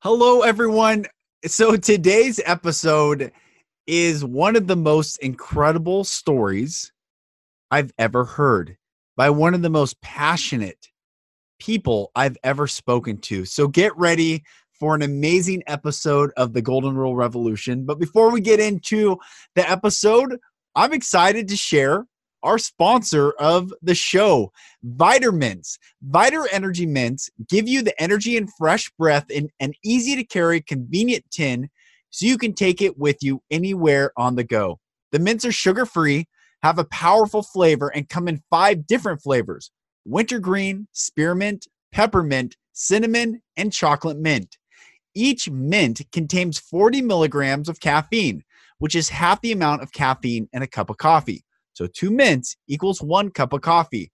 Hello, everyone. So, today's episode is one of the most incredible stories I've ever heard by one of the most passionate people I've ever spoken to. So, get ready for an amazing episode of the Golden Rule Revolution. But before we get into the episode, I'm excited to share our sponsor of the show, Viter mints. Viter Energy Mints give you the energy and fresh breath in an easy to carry, convenient tin so you can take it with you anywhere on the go. The mints are sugar free, have a powerful flavor, and come in five different flavors wintergreen, spearmint, peppermint, cinnamon, and chocolate mint. Each mint contains 40 milligrams of caffeine, which is half the amount of caffeine in a cup of coffee. So two mints equals one cup of coffee.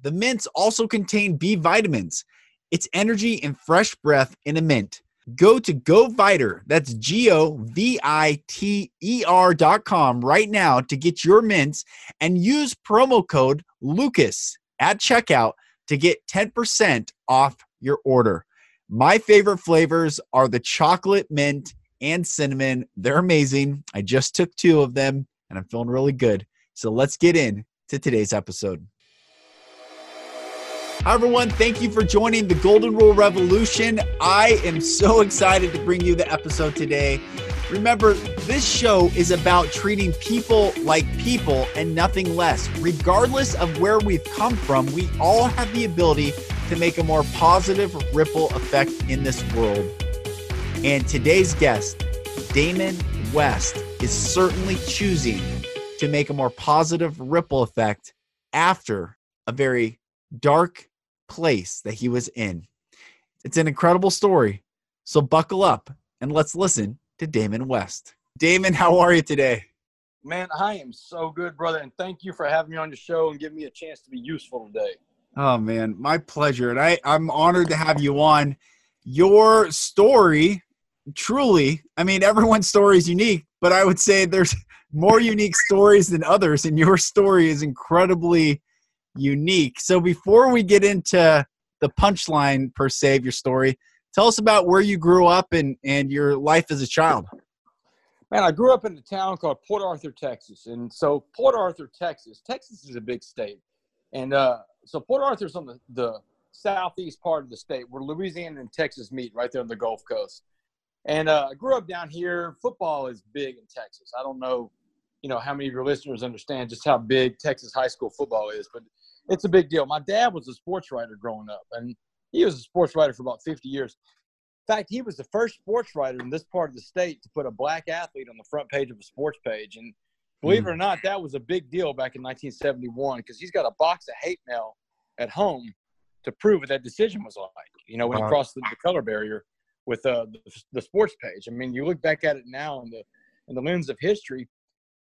The mints also contain B vitamins. It's energy and fresh breath in a mint. Go to GoViter, that's G O V I T E R dot com right now to get your mints and use promo code Lucas at checkout to get 10% off your order. My favorite flavors are the chocolate mint and cinnamon. They're amazing. I just took two of them and I'm feeling really good. So let's get in to today's episode. Hi, everyone. Thank you for joining the Golden Rule Revolution. I am so excited to bring you the episode today. Remember, this show is about treating people like people and nothing less. Regardless of where we've come from, we all have the ability to make a more positive ripple effect in this world. And today's guest, Damon West, is certainly choosing to make a more positive ripple effect after a very dark place that he was in. It's an incredible story. So buckle up and let's listen to Damon West. Damon, how are you today? Man, I am so good, brother, and thank you for having me on the show and giving me a chance to be useful today. Oh man, my pleasure. And I, I'm honored to have you on. Your story, truly, I mean, everyone's story is unique, but I would say there's more unique stories than others, and your story is incredibly unique. So before we get into the punchline per se of your story, tell us about where you grew up and, and your life as a child. Man, I grew up in a town called Port Arthur, Texas. And so Port Arthur, Texas, Texas is a big state. And uh, so Port Arthur's on the, the southeast part of the state where Louisiana and Texas meet right there on the Gulf Coast. And uh, I grew up down here. Football is big in Texas. I don't know you know how many of your listeners understand just how big Texas high school football is, but it's a big deal. My dad was a sports writer growing up, and he was a sports writer for about 50 years. In fact, he was the first sports writer in this part of the state to put a black athlete on the front page of a sports page. And believe mm. it or not, that was a big deal back in 1971 because he's got a box of hate mail at home to prove what that decision was like. You know, when he crossed the, the color barrier with uh, the, the sports page. I mean, you look back at it now in the in the lens of history,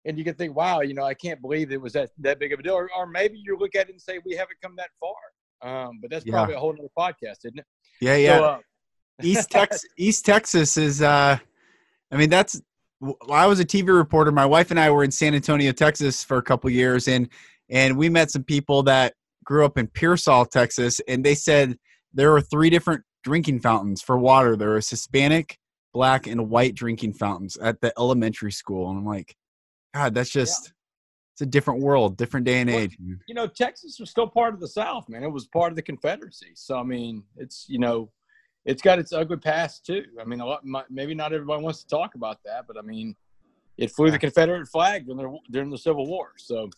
and you can think, wow, you know, I can't believe it was that that big of a deal. Or, or maybe you look at it and say we haven't come that far. Um, but that's probably yeah. a whole other podcast, isn't it? Yeah, yeah. So, uh, East Texas, East Texas is. Uh, I mean, that's. I was a TV reporter. My wife and I were in San Antonio, Texas, for a couple years, and and we met some people that grew up in Pearsall, Texas, and they said there were three different drinking fountains for water. There was Hispanic, black, and white drinking fountains at the elementary school, and I'm like, God, that's just yeah. it's a different world, different day and well, age. You know, Texas was still part of the South, man. It was part of the Confederacy. So I mean, it's you know, it's got its ugly past too. I mean, a lot, maybe not everybody wants to talk about that, but I mean, it flew the Confederate flag during the, during the Civil War. So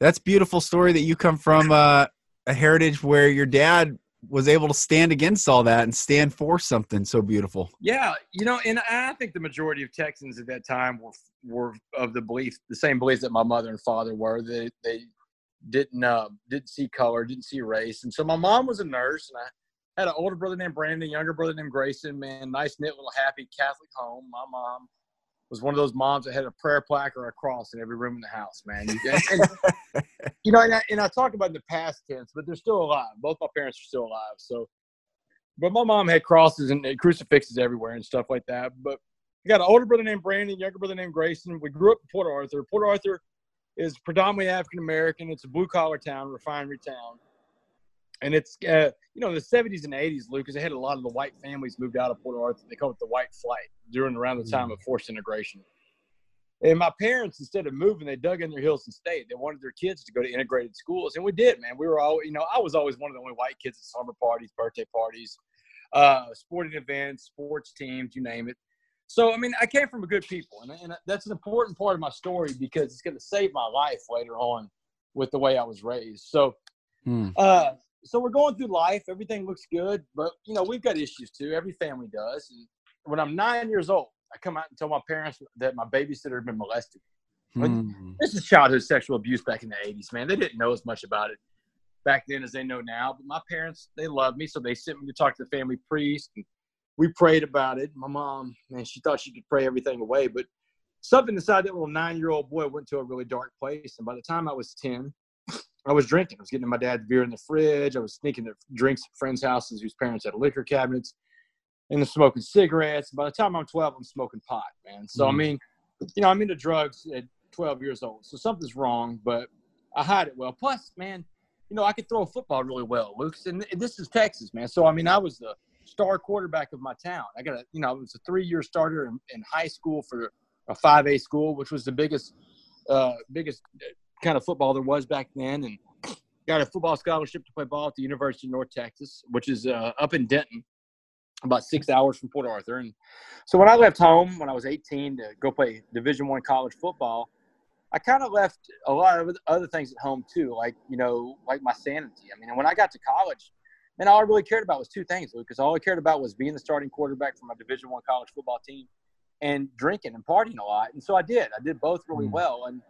that's beautiful story that you come from uh, a heritage where your dad was able to stand against all that and stand for something so beautiful. Yeah, you know, and I think the majority of Texans at that time were were of the belief, the same beliefs that my mother and father were. They they didn't uh, didn't see color, didn't see race, and so my mom was a nurse, and I had an older brother named Brandon, younger brother named Grayson. Man, nice knit little happy Catholic home. My mom was one of those moms that had a prayer plaque or a cross in every room in the house, man. And, and, you know, and I, and I talk about in the past tense, but they're still alive. Both my parents are still alive. So, but my mom had crosses and crucifixes everywhere and stuff like that. But I got an older brother named Brandon, younger brother named Grayson. We grew up in Port Arthur. Port Arthur is predominantly African American. It's a blue collar town, refinery town. And it's uh, you know in the 70s and 80s, Lucas. They had a lot of the white families moved out of Port Arthur. They called it the white flight during around the time mm. of forced integration. And my parents, instead of moving, they dug in their heels and stayed. They wanted their kids to go to integrated schools, and we did, man. We were all, you know, I was always one of the only white kids at summer parties, birthday parties, uh, sporting events, sports teams, you name it. So, I mean, I came from a good people, and, and that's an important part of my story because it's going to save my life later on with the way I was raised. So, hmm. uh, so we're going through life. Everything looks good, but you know, we've got issues too. Every family does. And when I'm nine years old, I come out and tell my parents that my babysitter had been molested. Hmm. This is childhood sexual abuse back in the 80s, man. They didn't know as much about it back then as they know now. But my parents, they loved me, so they sent me to talk to the family priest. And we prayed about it. My mom, man, she thought she could pray everything away, but something inside that little nine-year-old boy went to a really dark place. And by the time I was 10, I was drinking. I was getting my dad's beer in the fridge. I was sneaking to drinks at friends' houses whose parents had liquor cabinets and the smoking cigarettes. By the time I'm 12, I'm smoking pot, man. So, mm. I mean, you know, I'm into drugs at 12 years old. So something's wrong, but I hide it well. Plus, man, you know, I could throw a football really well, Lucas. And this is Texas, man. So, I mean, I was the star quarterback of my town. I got a, you know, I was a three year starter in, in, high school for a 5A school, which was the biggest, uh, biggest kind of football there was back then. And got a football scholarship to play ball at the University of North Texas, which is uh, up in Denton about six hours from Port Arthur. And so when I left home when I was 18 to go play Division One college football, I kind of left a lot of other things at home too, like you know, like my sanity. I mean, when I got to college, and all I really cared about was two things, Lucas. All I cared about was being the starting quarterback for my Division One college football team and drinking and partying a lot. And so I did. I did both really mm. well. And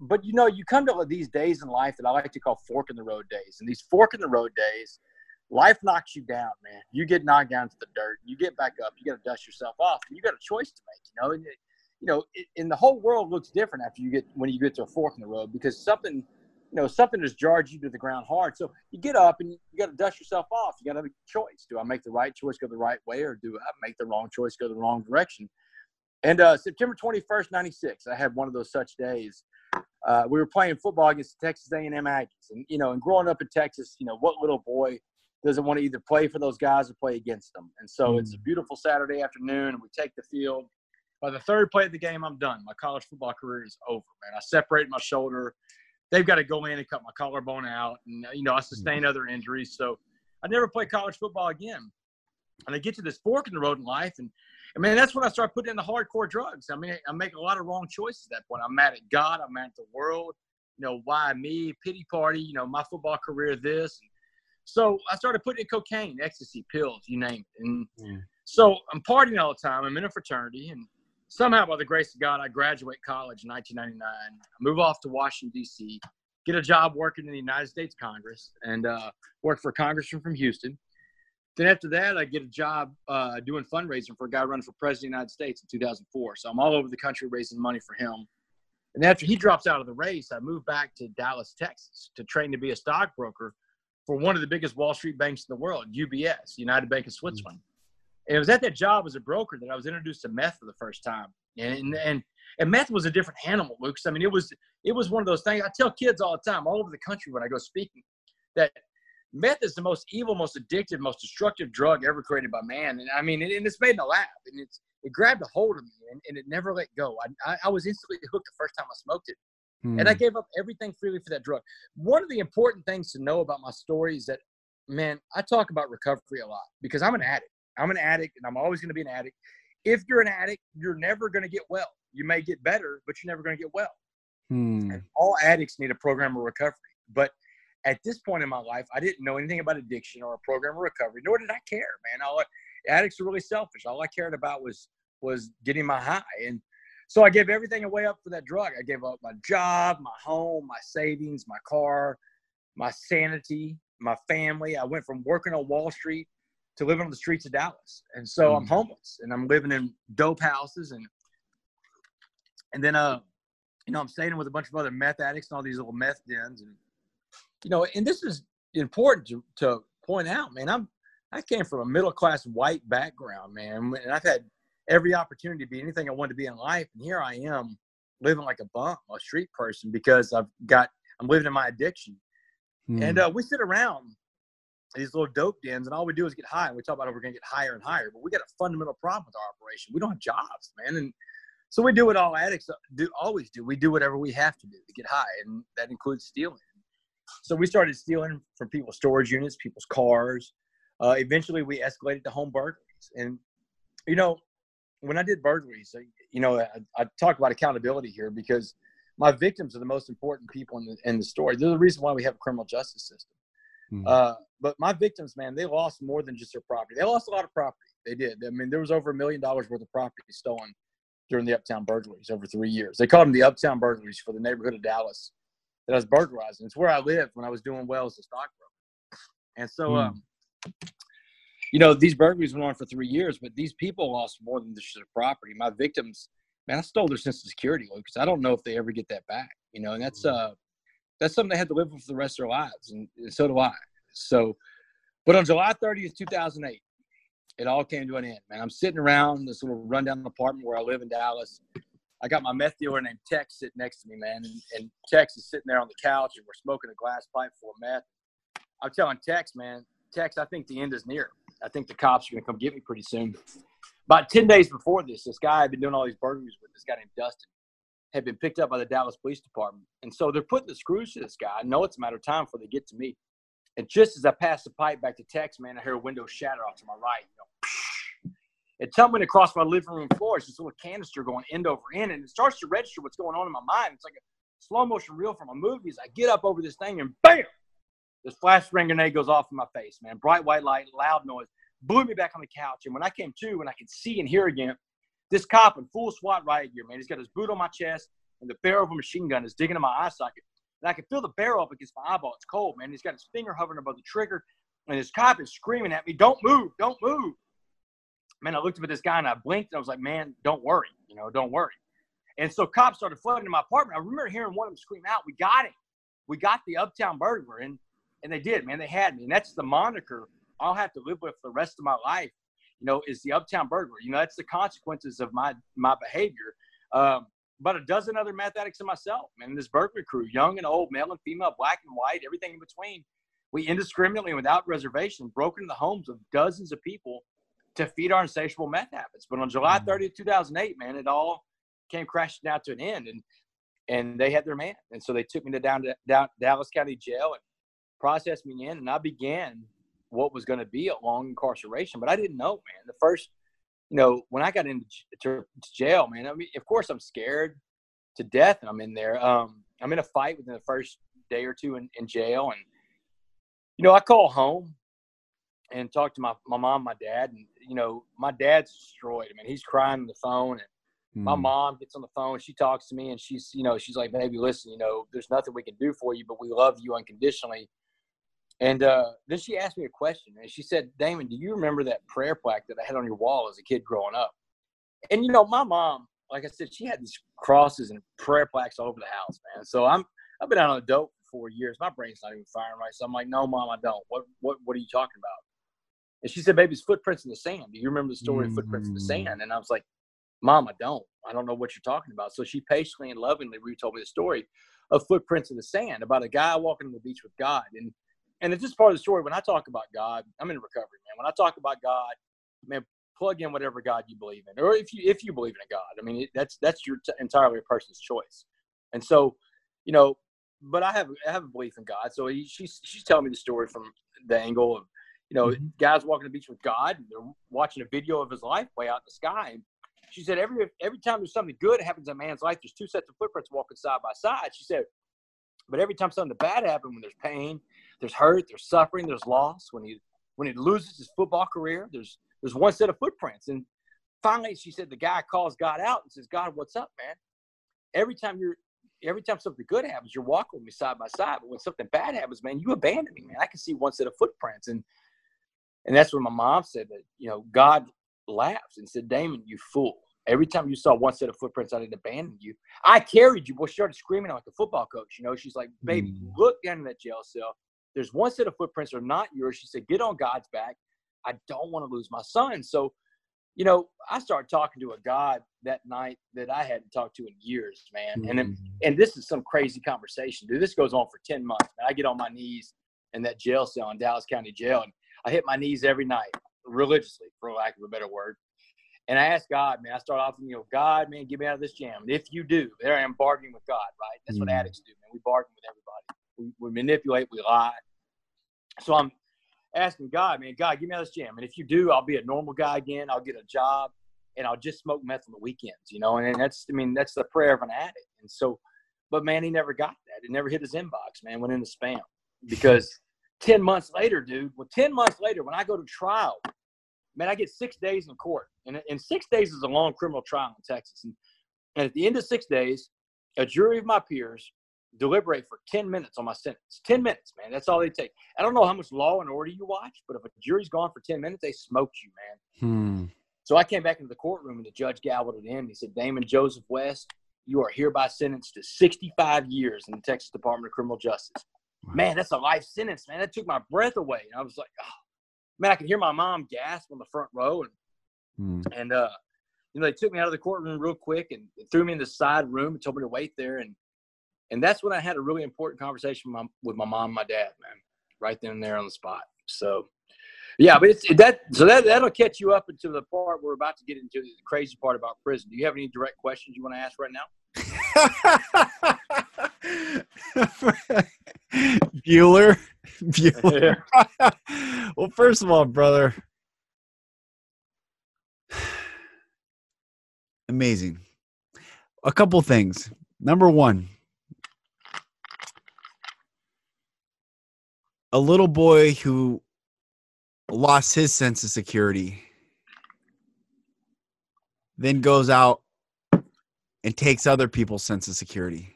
but you know, you come to these days in life that I like to call fork in the road days. And these fork in the road days – life knocks you down, man. You get knocked down to the dirt. You get back up. You got to dust yourself off. You got a choice to make. You know, and it, you know, it, and the whole world looks different after you get when you get to a fork in the road because something, you know, something has jarred you to the ground hard. So you get up and you, you got to dust yourself off. You got to have a choice. Do I make the right choice, go the right way, or do I make the wrong choice, go the wrong direction? And uh, September 21st, 96, I had one of those such days. Uh, we were playing football against the Texas A&M Aggies. And, you know, and growing up in Texas, you know, what little boy – doesn't want to either play for those guys or play against them. And so mm-hmm. it's a mm. beautiful Saturday afternoon, and we take the field. By the third play of the game, I'm done. My college football career is over, man. I separated my shoulder. They've got to go in and cut my collarbone out, and you know I sustain mm-hmm. other injuries, so I never played college football again. And I get to this fork in the road in life, and I mean that's when I start putting in the hardcore drugs. I mean I make a lot of wrong choices at that point. I'm mad at God. I'm mad at the world. You know why me? Pity party. You know my football career. This. So I started putting in cocaine, ecstasy, pills, you name it. And yeah. so I'm partying all the time. I'm in a fraternity, and somehow, by the grace of God, I graduate college in 1999. I move off to Washington D.C., get a job working in the United States Congress, and uh, work for a congressman from Houston. Then after that, I get a job uh, doing fundraising for a guy running for president of the United States in 2004. So I'm all over the country raising money for him. And after he drops out of the race, I move back to Dallas, Texas, to train to be a stockbroker for one of the biggest Wall Street banks in the world, UBS, United Bank of mm-hmm. Switzerland. And it was at that job as a broker that I was introduced to meth for the first time. And and and meth was a different animal, Lucas. I mean, it was it was one of those things I tell kids all the time, all over the country when I go speaking, that meth is the most evil, most addictive, most destructive drug ever created by man. And I mean, and it's made in a lab, and it's it grabbed a hold of me, and, and it never let go. I, I, I was instantly hooked the first time I smoked it. Mm. And I hmm. gave up everything freely for that drug. One of the important things to know about my story is that, man, I talk about recovery a lot because I'm an addict. I'm an addict and I'm always going to be an addict. If you're an addict, you're never going to get well. You may get better, but you're never going to get well. Mm. And all addicts need a program of recovery. But at this point in my life, I didn't know anything about addiction or a program of recovery, nor did I care, man. All I, addicts are really selfish. All I cared about was was getting my high. And so I gave everything away up for that drug. I gave up my job, my home, my savings, my car, my sanity, my family. I went from working on Wall Street to living on the streets of Dallas. And so mm. I'm homeless and I'm living in dope houses and and then uh you know I'm staying with a bunch of other meth addicts and all these little meth dens and you know and this is important to, to point out man I'm I came from a middle class white background man and I've had every opportunity to be anything I wanted to be in life. And here I am living like a bum, a street person, because I've got, I'm living in my addiction. Hmm. And uh, we sit around these little dope dens, and all we do is get high. And we talk about how we're going to get higher and higher, but we got a fundamental problem with our operation. We don't have jobs, man, and so we do what all addicts do always do. We do whatever we have to do to get high, and that includes stealing. So we started stealing from people's storage units, people's cars. Uh, eventually, we escalated to home burglaries, and you know, when I did burglaries, you know, I, I talk about accountability here because my victims are the most important people in the, in the story. They're the reason why we have a criminal justice system. Mm-hmm. Uh, but my victims, man, they lost more than just their property. They lost a lot of property. They did. I mean, there was over a million dollars worth of property stolen during the Uptown burglaries over three years. They called them the Uptown burglaries for the neighborhood of Dallas that I was burglarizing. It's where I lived when I was doing well as a stockbroker. And so, mm. um, you know, these burglaries went on for three years, but these people lost more than just their property. My victims, man, I stole their sense of security, because I don't know if they ever get that back. You know, and that's hmm. uh, that's something they had to live with for the rest of their lives, and, and so do I. So, but on July 30th, 2008, it all came to an end, man. I'm sitting around this little rundown apartment where I live in Dallas. I got my meth dealer named Tex sitting next to me, man, and, and Tex is sitting there on the couch, and we're smoking a glass pipe full of meth. I'm telling Tex, man, Tex, I think the end is near. I think the cops are going to come get me pretty soon. About 10 days before this, this guy I've been doing all these burglaries with, this guy named Dustin, had been picked up by the Dallas Police Department. And so they're putting the screws to this guy. I know it's a matter of time before they get to me. And just as I pass the pipe back to Tex, man, I hear a window shatter off to my right. You know, it tumbling across my living room floor. It's this little canister going end over end, and it starts to register what's going on in my mind. It's like a slow motion reel from a movie. As I get up over this thing, and bam, this flash grenade goes off in my face. Man, bright white light, loud noise, blew me back on the couch. And when I came to, and I could see and hear again, this cop in full SWAT riot gear, man, he's got his boot on my chest, and the barrel of a machine gun is digging in my eye socket. And I can feel the barrel up against my eyeball. It's cold, man. He's got his finger hovering above the trigger, and his cop is screaming at me, "Don't move! Don't move!" Man, I looked up at this guy and I blinked, and I was like, "Man, don't worry, you know, don't worry." And so cops started flooding in my apartment. I remember hearing one of them scream out, "We got him! We got the Uptown burglar!" And and they did, man. They had me, and that's the moniker I'll have to live with for the rest of my life. You know, is the Uptown burglar. You know, that's the consequences of my my behavior. Um, about a dozen other meth addicts and myself, and this burglary crew, young and old, male and female, black and white, everything in between. We indiscriminately and without reservation broke into the homes of dozens of people to feed our insatiable meth habits. But on July 30th, mm-hmm. 2008, man, it all came crashing down to an end, and and they had their man, and so they took me to down to down Dallas County Jail and processed me in, and I began what was going to be a long incarceration. But I didn't know, man. The first you know, when I got into to, to jail, man, I mean, of course I'm scared to death and I'm in there. Um, I'm in a fight within the first day or two in, in jail. And, you know, I call home and talk to my, my mom, my dad, and, you know, my dad's destroyed. I mean, he's crying on the phone and my hmm. mom gets on the phone. She talks to me and she's, you know, she's like, baby, listen, you know, there's nothing we can do for you, but we love you unconditionally. And uh, then she asked me a question, and she said, "Damon, do you remember that prayer plaque that I had on your wall as a kid growing up?" And you know, my mom, like I said, she had these crosses and prayer plaques all over the house, man. So I'm I've been out on a dope for four years. My brain's not even firing right. So I'm like, "No, mom, I don't. What what what are you talking about?" And she said, "Baby, it's footprints in the sand. Do you remember the story mm-hmm. of footprints in the mm. sand?" And I was like, "Mom, I don't. I don't know what you're talking about." So she patiently and lovingly retold me the story of footprints in the sand about a guy walking on the beach with God and and it's just part of the story. When I talk about God, I'm in recovery, man. When I talk about God, man, plug in whatever God you believe in, or if you if you believe in a God. I mean, it, that's that's your t- entirely a person's choice. And so, you know, but I have I have a belief in God. So he, she's she's telling me the story from the angle of, you know, mm-hmm. guys walking the beach with God. And they're watching a video of his life way out in the sky. And she said every every time there's something good that happens in a man's life, there's two sets of footprints walking side by side. She said, but every time something bad happens, when there's pain, there's hurt, there's suffering, there's loss. When he when he loses his football career, there's there's one set of footprints. And finally, she said the guy calls God out and says, God, what's up, man? Every time you're every time something good happens, you're walking with me side by side. But when something bad happens, man, you abandon me, man. I can see one set of footprints. And and that's when my mom said that, you know, God laughs and said, Damon, you fool. Every time you saw one set of footprints, I didn't abandon you. I carried you. Well, she started screaming like a football coach. You know, she's like, baby, mm. look down in that jail cell. There's one set of footprints that are not yours. She said, get on God's back. I don't want to lose my son. So, you know, I started talking to a God that night that I hadn't talked to in years, man. Mm-hmm. And and this is some crazy conversation, dude. This goes on for 10 months. Man. I get on my knees in that jail cell in Dallas County Jail, and I hit my knees every night religiously, for lack of a better word. And I asked God, man, I start off, you know, God, man, get me out of this jam. And if you do, there I am bargaining with God, right? That's what Mm. addicts do, man. We bargain with everybody. We, we manipulate, we lie. So I'm asking God, man, God, get me out of this jam. And if you do, I'll be a normal guy again. I'll get a job and I'll just smoke meth on the weekends, you know? And that's, I mean, that's the prayer of an addict. And so, but man, he never got that. It never hit his inbox, man, went into spam because 10 months later, dude, well, 10 months later, when I go to trial, man, I get six days in court. And, and six days is a long criminal trial in Texas. And, and at the end of six days, a jury of my peers deliberate for 10 minutes on my sentence. 10 minutes, man. That's all they take. I don't know how much law and order you watch, but if a jury's gone for 10 minutes, they smoked you, man. Hmm. So I came back into the courtroom and the judge gavelled it in. He said, Damon Joseph West, you are hereby sentenced to 65 years in the Texas Department of Criminal Justice. Man, that's a life sentence, man. That took my breath away. And I was like, oh, man, I could hear my mom gasp on the front row. And, Hmm. and uh, you know, they took me out of the courtroom real quick and threw me in the side room and told me to wait there. And and that's when I had a really important conversation with my, with my mom and my dad, man, right then and there on the spot. So, yeah, but it's that. So that that'll catch you up into the part we're about to get into the crazy part about prison. Do you have any direct questions you want to ask right now? Bueller. Bueller. well, first of all, brother, amazing. A couple things. Number one, a little boy who lost his sense of security then goes out and takes other people's sense of security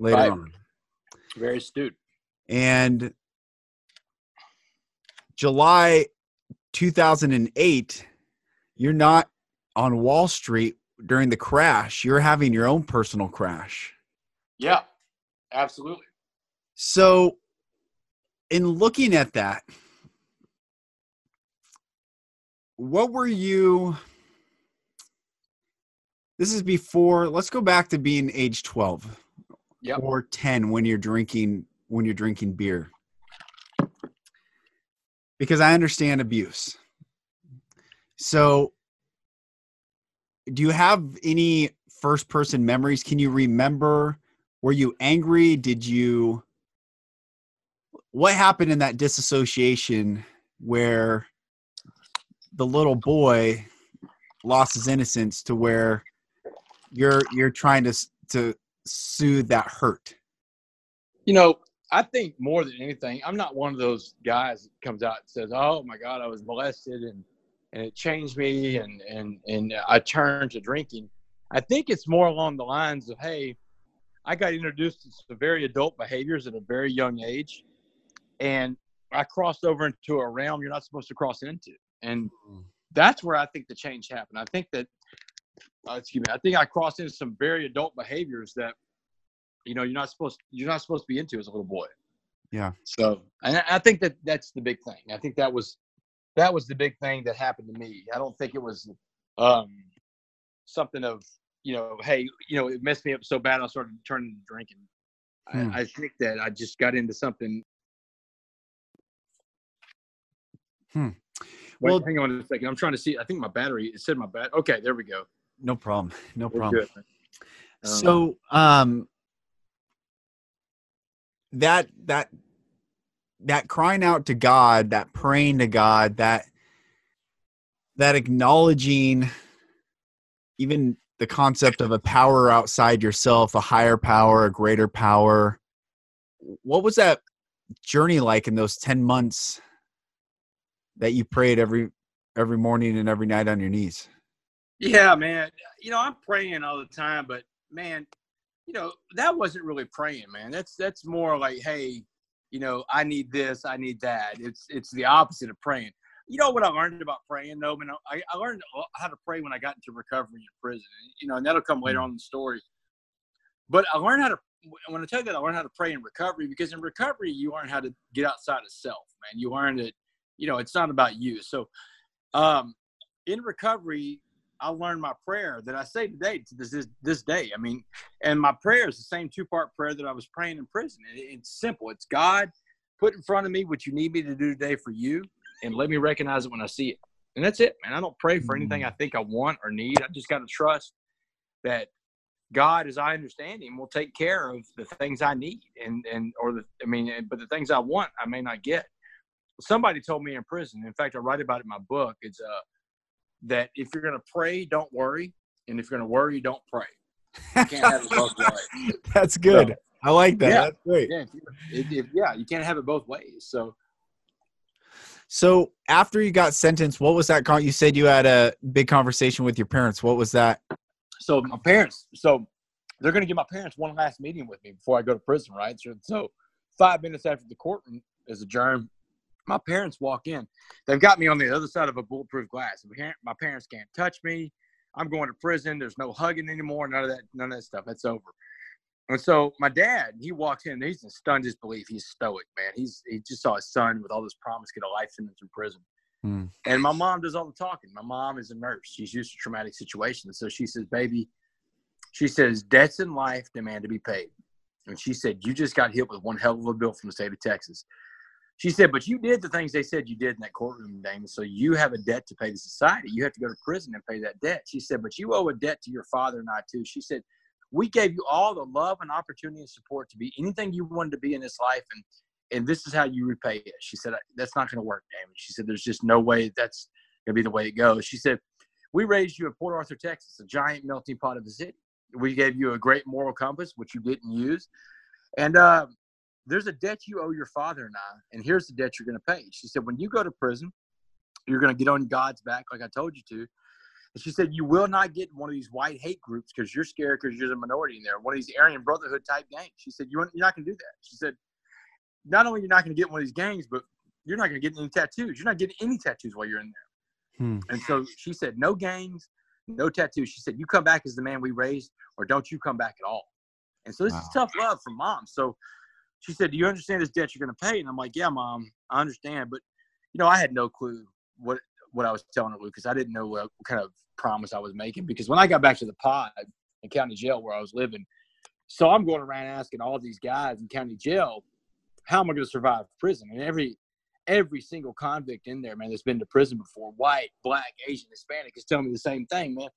later Right. on. Very astute. And July 2008, you're not on Wall Street during the crash. You're having your own personal crash. Yeah, absolutely. So, in looking at that, what were you? This is before, let's go back to being age 12 Yep. or 10 when you're drinking when you're drinking beer. Because I understand abuse. So do you have any first person memories? Can you remember were you angry? Did you what happened in that disassociation where the little boy lost his innocence to where you're you're trying to to soothe that hurt You know, I think more than anything, I'm not one of those guys that comes out and says, "Oh my God, I was blessed and and it changed me and and and I turned to drinking." I think it's more along the lines of, "Hey, I got introduced to some very adult behaviors at a very young age, and I crossed over into a realm you're not supposed to cross into." And mm. that's where I think the change happened. I think that, uh, excuse me, I think I crossed into some very adult behaviors that, you know, you're not supposed you're not supposed to be into as a little boy. Yeah. So, and I- think that that's the big thing. I think that was that was the big thing that happened to me. I don't think it was um, something of you know, hey, you know, it messed me up so bad I started turning to drinking. Hmm. I, I think that I just got into something. Hmm. Wait, Well- hang on a second. I'm trying to see. I think my battery. It said my bat. Okay, there we go. No problem. No problem. Um, so um that that that crying out to god that praying to god that that acknowledging even the concept of a power outside yourself a higher power a greater power what was that journey like in those 10 months that you prayed every every morning and every night on your knees Yeah, man. You know, I'm praying all the time, but man, you know, that wasn't really praying, man. That's that's more like, hey, you know, I need this, I need that. It's it's the opposite of praying. You know what I learned about praying, though, man? I, I learned how to pray when I got into recovery in prison. You know, and that'll come later on in the story. But I learned how to when I tell you that I learned how to pray in recovery because in recovery you learn how to get outside of self, man. You learn that, you know, it's not about you. So um in recovery, I learned my prayer that I say today to this, this this day. I mean, and my prayer is the same two part prayer that I was praying in prison. It- it's simple. It's God, put in front of me what you need me to do today for you, and let me recognize it when I see it. And that's it, man. I don't pray for anything I think I want or need. I just got to trust that God, as I understand Him, will take care of the things I need, and and or the I mean, but the things I want, I may not get. Somebody told me in prison. In fact, I write about it in my book. It's uh that if you're going to pray, don't worry, and if you're going to worry, don't pray. You can't have it both ways. That's good. So, I like that. Yeah, That's great. Yeah, if, if, yeah, you can't have it both ways. So. So after you got sentenced, what was that? Con- you said you had a big conversation with your parents. What was that? So my parents, so they're going to give my parents one last meeting with me before I go to prison, right? So, so five minutes after the courtroom is adjourned, my parents walk in. They've got me on the other side of a bulletproof glass. My parents can't touch me. I'm going to prison. There's no hugging anymore. None of that. None of that stuff. That's over. And so my dad, he walks in. He's in stunned disbelief. He's stoic, man. He's he just saw his son with all this promise get a life sentence in prison. Hmm. And my mom does all the talking. My mom is a nurse. She's used to traumatic situations. So she says, "Baby," she says, "Debts in life demand to be paid." And she said, "You just got hit with one hell of a bill from the state of Texas." She said, but you did the things they said you did in that courtroom, Damon. So you have a debt to pay to society. You have to go to prison and pay that debt. She said, but you owe a debt to your father and I too. She said, we gave you all the love and opportunity and support to be anything you wanted to be in this life. And, and this is how you repay it. She said, that's not going to work, Damon. She said, there's just no way that's going to be the way it goes. She said, we raised you in Port Arthur, Texas, a giant melting pot of a city. We gave you a great moral compass, which you didn't use. And uh, there's a debt you owe your father and I, and here's the debt you're going to pay. She said, when you go to prison, you're going to get on God's back, like I told you to. And she said, you will not get one of these white hate groups because you're scared because you're the minority in there. One of these Aryan Brotherhood type gangs. She said, you're not going to do that. She said, not only you're not going to get one of these gangs, but you're not going to get any tattoos. You're not getting any tattoos while you're in there. Hmm. And so she said, no gangs, no tattoos. She said, you come back as the man we raised, or don't you come back at all. And so this wow. is tough love from mom. So she said, "Do you understand this debt you're going to pay?" And I'm like, "Yeah, mom, I understand." But you know, I had no clue what what I was telling her, Lucas. I didn't know what, what kind of promise I was making because when I got back to the pod in county jail where I was living, so I'm going around asking all these guys in county jail, "How am I going to survive prison?" And every every single convict in there, man, that's been to prison before, white, black, Asian, Hispanic, is telling me the same thing, man.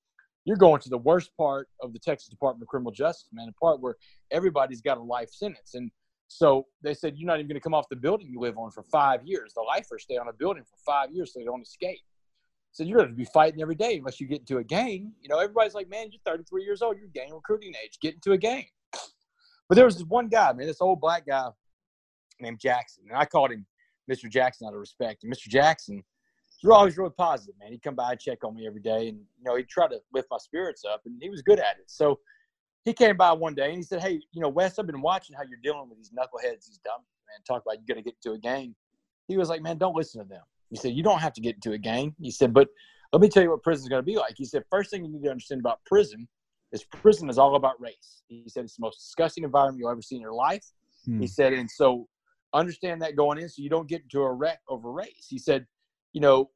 You're going to the worst part of the Texas Department of Criminal Justice, man, the part where everybody's got a life sentence. And so they said, You're not even going to come off the building you live on for five years. The lifers stay on a building for five years so they don't escape. So you're going to be fighting every day unless you get into a gang. You know, everybody's like, Man, you're 33 years old. You're gang recruiting age. Get into a gang. But there was this one guy, man, this old black guy named Jackson. And I called him Mr. Jackson out of respect. And Mr. Jackson he was always really positive, man. He'd come by and check on me every day. And, you know, he'd try to lift my spirits up. And he was good at it. So, he came by one day and he said, Hey, you know, Wes, I've been watching how you're dealing with these knuckleheads, these dumb man. Talk about you got to get into a gang. He was like, Man, don't listen to them. He said, You don't have to get into a gang. He said, But let me tell you what prison's going to be like. He said, First thing you need to understand about prison is prison is all about race. He said, It's the most disgusting environment you'll ever see in your life. Hmm. He said, And so understand that going in so you don't get into a wreck over race. He said, You know,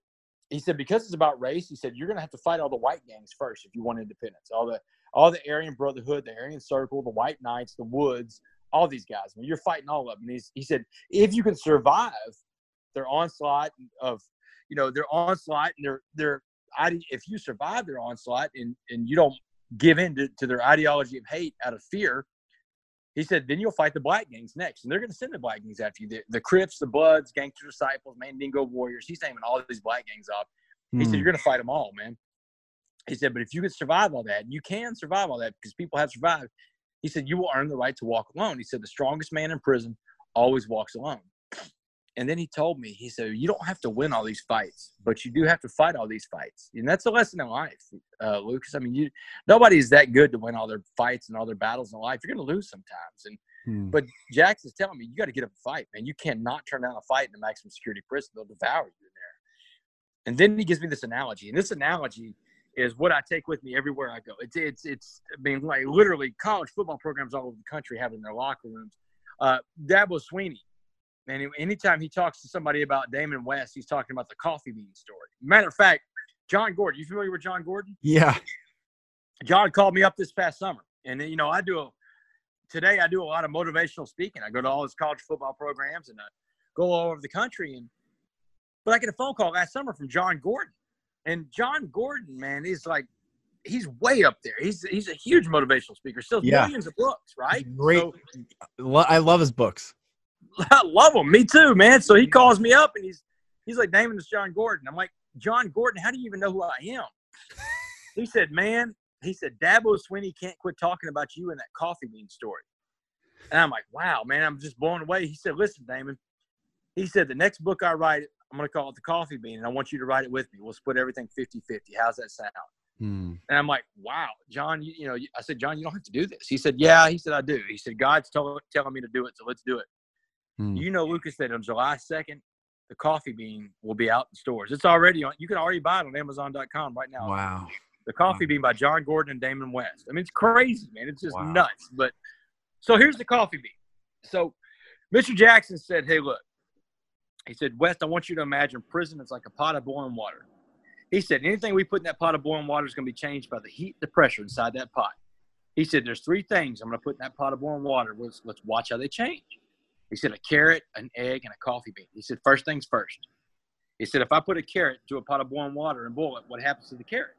he said, because it's about race, he said, you're going to have to fight all the white gangs first if you want independence. All the all the Aryan Brotherhood, the Aryan Circle, the White Knights, the Woods, all these guys. I mean, you're fighting all of them. And he said, if you can survive their onslaught of, you know, their onslaught and their their if you survive their onslaught and and you don't give in to, to their ideology of hate out of fear, he said, then you'll fight the black gangs next. And they're going to send the black gangs after you. The, the Crips, the Bloods, Gangster Disciples, Mandingo Warriors. He's naming all these black gangs off. He said, hmm. you're going to fight them all, man. He said, but if you can survive all that, you can survive all that because people have survived. He said, you will earn the right to walk alone. He said, the strongest man in prison always walks alone. And then he told me, he said, you don't have to win all these fights, but you do have to fight all these fights. And that's a lesson in life, uh, Lucas. I mean, you nobody is that good to win all their fights and all their battles in life. You're going to lose sometimes. And hmm. but Jackson's telling me, you got to get up and fight, man. You cannot turn down a fight in a maximum security prison. They'll devour you in there. And then he gives me this analogy, and this analogy – is what I take with me everywhere I go. It's it's it's I mean like literally college football programs all over the country have in their locker rooms. Uh, Dabo Swinney, and anytime he talks to somebody about Damon West, he's talking about the coffee bean story. Matter of fact, Jon Gordon, you familiar with Jon Gordon? Yeah. Jon called me up this past summer, and you know I do a today I do a lot of motivational speaking. I go to all his college football programs, and uh, go all over the country. And but I get a phone call last summer from Jon Gordon, and Jon Gordon, man, is like he's way up there. He's he's a huge motivational speaker. Sells Yeah. millions of books, right? Great. So, I love his books. I love them. Me too, man. So he calls me up and he's he's like, Damon, it's Jon Gordon. I'm like, Jon Gordon, how do you even know who I am? he said, Man, he said, Dabo Swinney can't quit talking about you in that coffee bean story. And I'm like, Wow, man, I'm just blown away. He said, Listen, Damon. He said, The next book I write, I'm gonna call it the coffee bean, and I want you to write it with me. We'll split everything 50-50. How's that sound? Hmm. And I'm like, wow, Jon, you, you know, I said, Jon, you don't have to do this. He said, yeah. He said, I do. He said, God's tell, telling me to do it, so let's do it. Hmm. You know, Lucas, that on July 2nd, the coffee bean will be out in stores. It's already on. You can already buy it on Amazon.com right now. Wow. The Coffee Bean by Jon Gordon and Damon West. I mean, it's crazy, man. It's just Wow. nuts. But so here's the Coffee Bean. So Mr. Jackson said, hey, look, he said, West, I want you to imagine prison is like a pot of boiling water. He said, anything we put in that pot of boiling water is going to be changed by the heat, the pressure inside that pot. He said, there's three things I'm going to put in that pot of boiling water. Let's, let's watch how they change. He said, a carrot, an egg, and a coffee bean. He said, first things first. He said, if I put a carrot to a pot of boiling water and boil it, what happens to the carrot?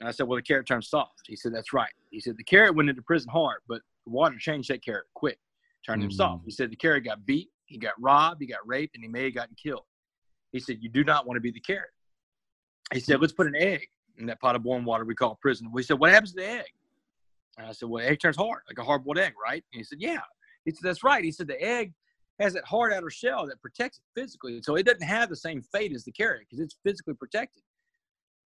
And I said, well, the carrot turns soft. He said, that's right. He said, the carrot went into prison hard, but the water changed that carrot quick, turned him Mm. soft. He said, the carrot got beat, he got robbed, he got raped, and he may have gotten killed. He said, you do not want to be the carrot. He said, let's put an egg in that pot of boiling water we call prison. We said, what happens to the egg? And I said, well, egg turns hard, like a hard-boiled egg, right? And he said, yeah. He said, that's right. He said, the egg has that hard outer shell that protects it physically. So it doesn't have the same fate as the carrot because it's physically protected.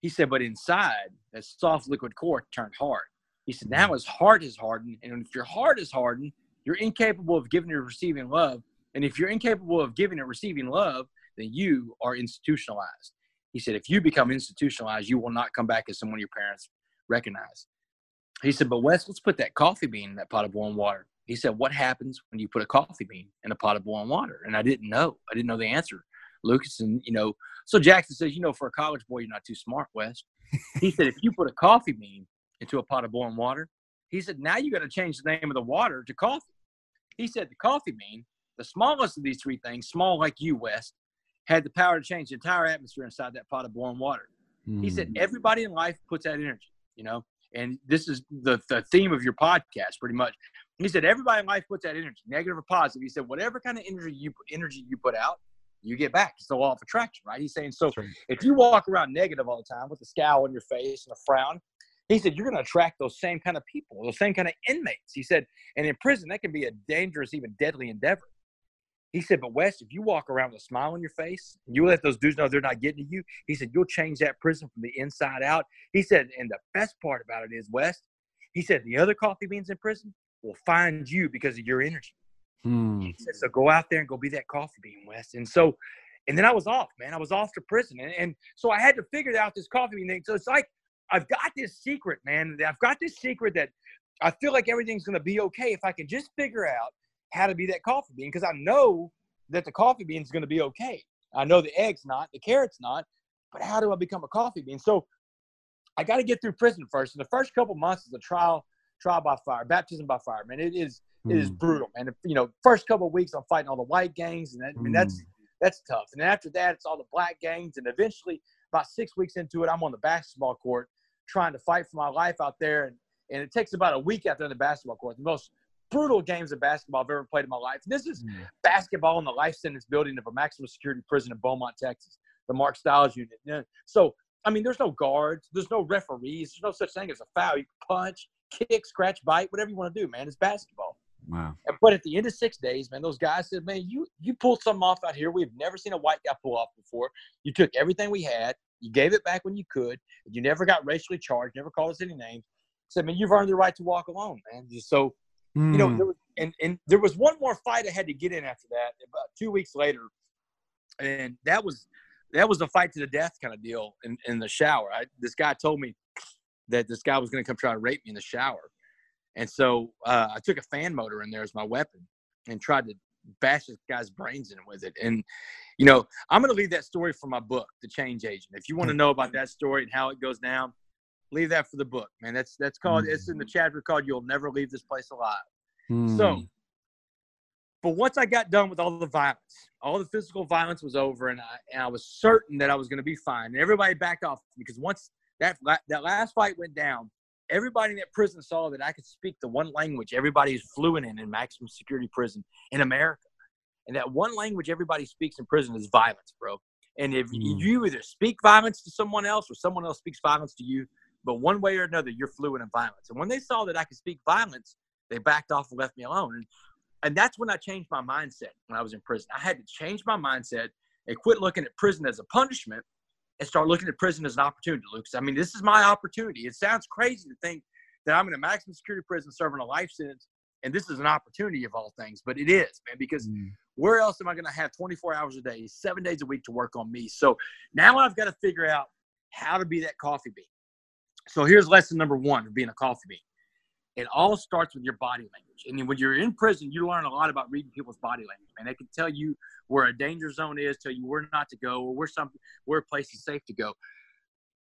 He said, but inside, that soft liquid core turned hard. He said, now his heart is hardened. And if your heart is hardened, you're incapable of giving or receiving love. And if you're incapable of giving and receiving love, then you are institutionalized. He said, if you become institutionalized, you will not come back as someone your parents recognize. He said, but Wes, let's put that coffee bean in that pot of boiling water. He said, what happens when you put a coffee bean in a pot of boiling water? And I didn't know. I didn't know the answer. Lucas, and you know, so Jackson says, you know, for a college boy, you're not too smart, Wes. He said, if you put a coffee bean into a pot of boiling water, he said, now you got to change the name of the water to coffee. He said, the coffee bean, the smallest of these three things, small like you, West, had the power to change the entire atmosphere inside that pot of boiling water. He said, Hmm. everybody in life puts out energy, you know, and this is the, the theme of your podcast pretty much. He said, everybody in life puts out energy, negative or positive. He said, whatever kind of energy you energy you put out, you get back. It's the law of attraction, right? He's saying, so right. if you walk around negative all the time with a scowl on your face and a frown, he said, you're going to attract those same kind of people, those same kind of inmates. He said, and in prison, that can be a dangerous, even deadly endeavor. He said, but Wes, if you walk around with a smile on your face, and you let those dudes know they're not getting to you, he said, you'll change that prison from the inside out. He said, and the best part about it is, Wes, he said, the other coffee beans in prison will find you because of your energy. Hmm. He said, so go out there and go be that coffee bean, Wes. And so, and then I was off, man. I was off to prison. And, and so I had to figure out this coffee bean thing. So it's like, I've got this secret, man. I've got this secret that I feel like everything's going to be okay if I can just figure out how to be that coffee bean because I know that the coffee bean is going to be okay. I know the egg's not, the carrot's not, but how do I become a coffee bean? So I got to get through prison first. And the first couple months is a trial, trial by fire, baptism by fire, man. It is it is Hmm. brutal, And If, you know, first couple of weeks I'm fighting all the white gangs, and that, I mean that's Hmm. that's tough. And after that, it's all the black gangs, and eventually, about six weeks into it, I'm on the basketball court trying to fight for my life out there, and and it takes about a week out there after the basketball court. The most brutal games of basketball I've ever played in my life. This is Hmm. basketball in the life sentence building of a maximum security prison in Beaumont, Texas, the Mark Stiles unit. So, I mean, there's no guards, there's no referees, there's no such thing as a foul. You can punch, kick, scratch, bite, whatever you want to do, man. It's basketball. Wow. And- But at the end of six days, man, those guys said, "Man, you you pulled something off out here we've never seen a white guy pull off before. You took everything we had, you gave it back when you could, you never got racially charged, never called us any names. Said, man, you've earned the right to walk alone, man. Just So you know, Hmm. there was, and and there was one more fight I had to get in after that. About two weeks later, and that was that was a fight to the death kind of deal in, in the shower. I, this guy told me that this guy was going to come try to rape me in the shower, and so uh, I took a fan motor in there as my weapon and tried to bash this guy's brains in with it. And you know, I'm going to leave that story for my book, The Change Agent. If you want to know about that story and how it goes down, leave that for the book, man. That's that's called. It's in the chapter called "You'll Never Leave This Place Alive." So, Hmm. but once I got done with all the violence, all the physical violence was over, and I, and I was certain that I was going to be fine. And everybody backed off because once that that last fight went down, everybody in that prison saw that I could speak the one language everybody is fluent in in maximum security prison in America. And that one language everybody speaks in prison is violence, bro. And if mm. you either speak violence to someone else or someone else speaks violence to you, but one way or another, you're fluent in violence. And when they saw that I could speak violence, they backed off and left me alone. And, and that's when I changed my mindset when I was in prison. I had to change my mindset and quit looking at prison as a punishment and start looking at prison as an opportunity, Lucas. I mean, this is my opportunity. It sounds crazy to think that I'm in a maximum security prison serving a life sentence, and this is an opportunity of all things, but it is, man, because mm. where else am I going to have 24 hours a day, seven days a week to work on me? So now I've got to figure out how to be that coffee bean. So here's lesson number one of being a coffee bean. It all starts with your body language. And when you're in prison, you learn a lot about reading people's body language. And they can tell you where a danger zone is, tell you where not to go, or where some where a place is safe to go.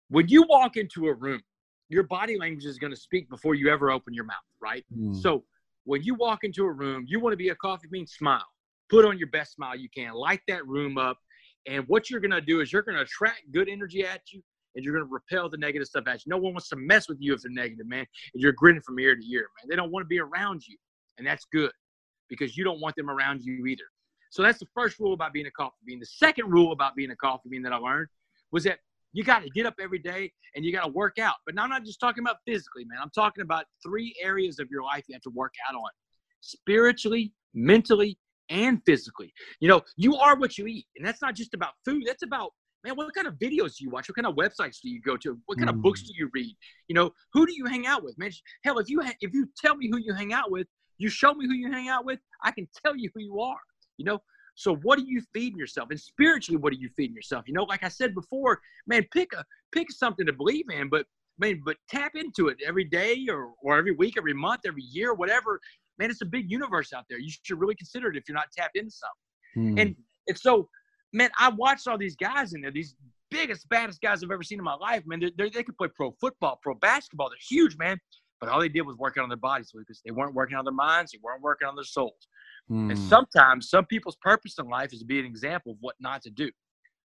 When you walk into a room, your body language is going to speak before you ever open your mouth, right? Mm. So when you walk into a room, you want to be a coffee bean, smile. Put on your best smile you can. Light that room up. And what you're going to do is you're going to attract good energy at you and you're going to repel the negative stuff at you. No one wants to mess with you if they're negative, man. And you're grinning from ear to ear, man. They don't want to be around you. And that's good because you don't want them around you either. So that's the first rule about being a coffee bean. The second rule about being a coffee bean that I learned was that you got to get up every day and you got to work out. But now I'm not just talking about physically, man. I'm talking about three areas of your life you have to work out on spiritually, mentally, and physically. You know, you are what you eat. And that's not just about food, that's about man, what kind of videos do you watch? What kind of websites do you go to? What kind mm. of books mm. do you read? You know, who do you hang out with, man? Hell, if you ha- if you tell me who you hang out with, you show me who you hang out with, I can tell you who you are. You know, so what are you feeding yourself? And spiritually, what are you feeding yourself? You know, like I said before, man, pick a pick something to believe in, but man, but tap into it every day or or every week, every month, every year, whatever. Man, it's a big universe out there. You should really consider it if you're not tapped into something. Hmm. And and so man, I watched all these guys in there, these biggest, baddest guys I've ever seen in my life, man. They're, they're, they could play pro football, pro basketball. They're huge, man. But all they did was work on their bodies, because they weren't working on their minds, they weren't working on their souls. Mm. And hmm. sometimes some people's purpose in life is to be an example of what not to do.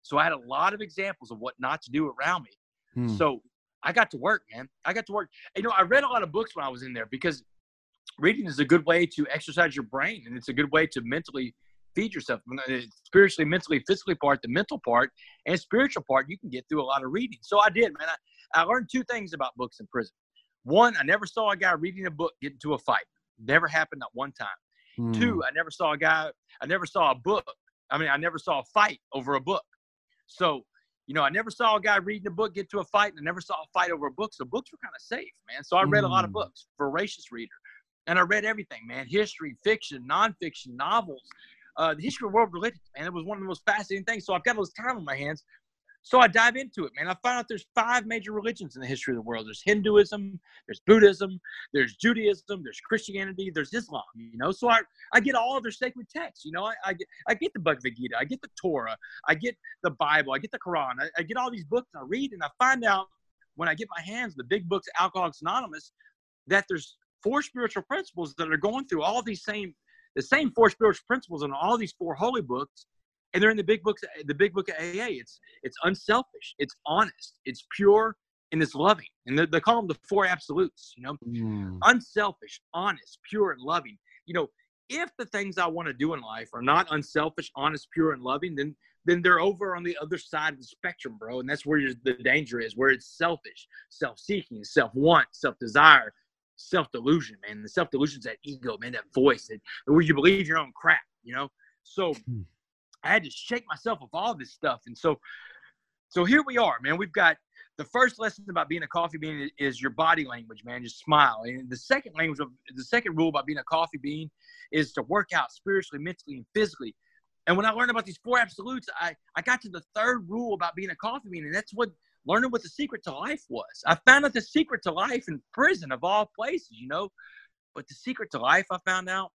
So I had a lot of examples of what not to do around me. Mm. So I got to work, man. I got to work. You know, I read a lot of books when I was in there because reading is a good way to exercise your brain and it's a good way to mentally feed yourself spiritually, mentally, physically part, the mental part, and spiritual part. You can get through a lot of reading. So I did, man. I, I learned two things about books in prison. One, I never saw a guy reading a book get into a fight. Never happened at one time. Mm. Two, hmm. I never saw a guy. I never saw a book. I mean, I never saw a fight over a book. So, you know, I never saw a guy reading a book get to a fight, and I never saw a fight over a book. So books were kind of safe, man. So I read mm. a lot of hmm. books. Voracious reader, and I read everything, man. History, fiction, nonfiction, novels, uh, the history of world religions, man. It was one of the most fascinating things. So I've got all this time on my hands. So I dive into it, man. I find out there's five major religions in the history of the world. There's Hinduism, there's Buddhism, there's Judaism, there's Christianity, there's Islam. You know, so I, I get all of their sacred texts. You know, I, I get I get the Bhagavad Gita, I get the Torah, I get the Bible, I get the Quran, I, I get all these books I read, and I find out when I get my hands the big books, Alcoholics Anonymous, that there's four spiritual principles that are going through all these same the same four spiritual principles in all these four holy books, and they're in the big books, the big book of AA. It's it's unselfish, it's honest, it's pure, and it's loving. And they, they call them the four absolutes. You know, mm. unselfish, honest, pure, and loving. You know, if the things I want to do in life are not unselfish, honest, pure, and loving, then then they're over on the other side of the spectrum, bro. And that's where the danger is, where it's selfish, self-seeking, self-want, self-desire, self delusion, man. The self delusion is that ego, man, that voice, that, where you believe your own crap, you know. So hmm. I had to shake myself of all this stuff, and so so here we are, man. We've got the first lesson about being a coffee bean is your body language, man. Just smile. And the second language of the second rule about being a coffee bean is to work out spiritually, mentally, and physically. And when I learned about these four absolutes, I, I got to the third rule about being a coffee bean, and that's what learning what the secret to life was. I found out the secret to life in prison, of all places, you know. But the secret to life I found out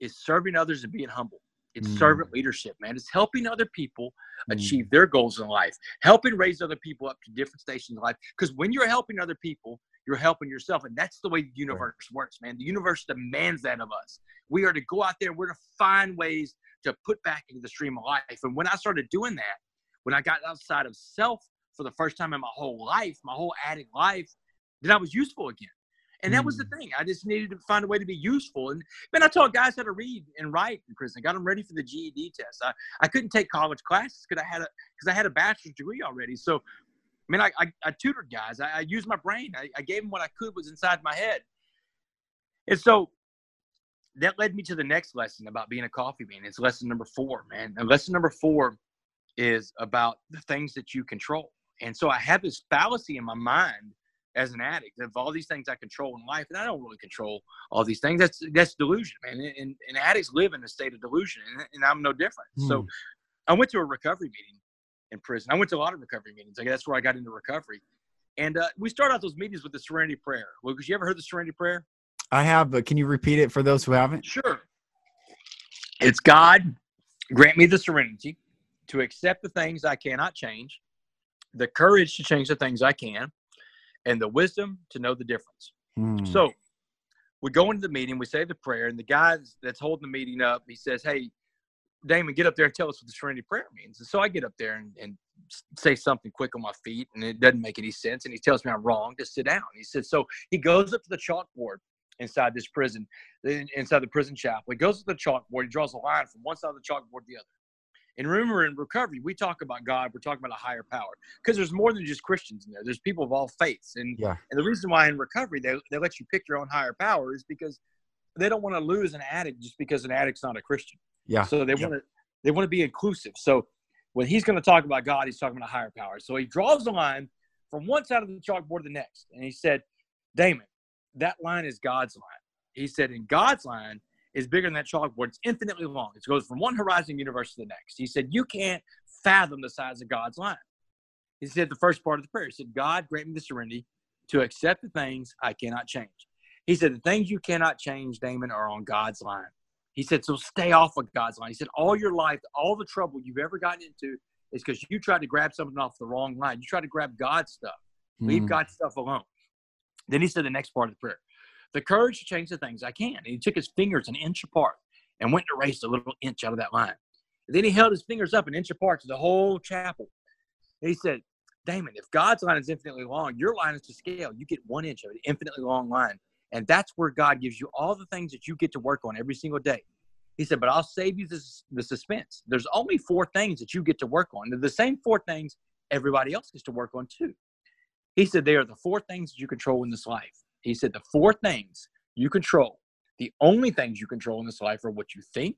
is serving others and being humble. It's Mm. servant leadership, man. It's helping other people Mm. achieve their goals in life, helping raise other people up to different stations in life. Because when you're helping other people, you're helping yourself. And that's the way the universe works, man. The universe demands that of us. We are to go out there, we're to find ways to put back into the stream of life. And when I started doing that, when I got outside of self for the first time in my whole life, my whole addict life, that I was useful again. And that was the mm. thing. I just needed to find a way to be useful. And man, I taught guys how to read and write in prison. got them ready for the GED test. I, I couldn't take college classes because I had a because I had a bachelor's degree already. So, I mean, I, I, I tutored guys. I, I used my brain. I, I gave them what I could was inside my head. And so that led me to the next lesson about being a coffee bean. It's lesson number four, man. And lesson number four is about the things that you control. And so I have this fallacy in my mind as an addict of all these things I control in life, and I don't really control all these things. That's that's delusion, man. And, and addicts live in a state of delusion, and, and I'm no different. So Hmm. I went to a recovery meeting in prison. I went to a lot of recovery meetings. Like that's where I got into recovery. And uh, we start out those meetings with the Serenity Prayer. Lucas, you ever heard the Serenity Prayer? I have, but can you repeat it for those who haven't? Sure. It's God, grant me the serenity to accept the things I cannot change, the courage to change the things I can, and the wisdom to know the difference. Hmm. So we go into the meeting, we say the prayer, and the guy that's holding the meeting up, he says, Hey, Damon, get up there and tell us what the Serenity Prayer means. And so I get up there and, and say something quick on my feet, and it doesn't make any sense. And he tells me I'm wrong to sit down. He says, So he goes up to the chalkboard inside this prison, inside the prison chapel. He goes to the chalkboard, he draws a line from one side of the chalkboard to the other. And remember, in recovery, we talk about God, we're talking about a higher power because there's more than just Christians in there. There's people of all faiths. And Yeah. and the reason why in recovery they, they let you pick your own higher power is because they don't want to lose an addict just because an addict's not a Christian. Yeah. So they Yeah. want to they want to be inclusive. So when he's going to talk about God, he's talking about a higher power. So he draws the line from one side of the chalkboard to the next, and he said, "Damon, that line is God's line." He said, In God's line is bigger than that chalkboard. It's infinitely long. It goes from one horizon universe to the next." He said, "You can't fathom the size of God's line." He said the first part of the prayer. He said, "God, grant me the serenity to accept the things I cannot change." He said, "The things you cannot change, Damon, are on God's line." He said, so stay off of God's line. He said, all your life, all the trouble you've ever gotten into is because you tried to grab something off the wrong line. You tried to grab God's stuff. Leave Hmm. God's stuff alone. Then he said the next part of the prayer the courage to change the things I can. And he took his fingers an inch apart and went to erased a little inch out of that line. And then he held his fingers up an inch apart to the whole chapel. And he said, Damon, if God's line is infinitely long, your line is to scale. You get one inch of an infinitely long line. And that's where God gives you all the things that you get to work on every single day. He said, but I'll save you the suspense. There's only four things that you get to work on. They're the same four things everybody else gets to work on too. He said, they are the four things that you control in this life. He said, the four things you control, the only things you control in this life are what you think,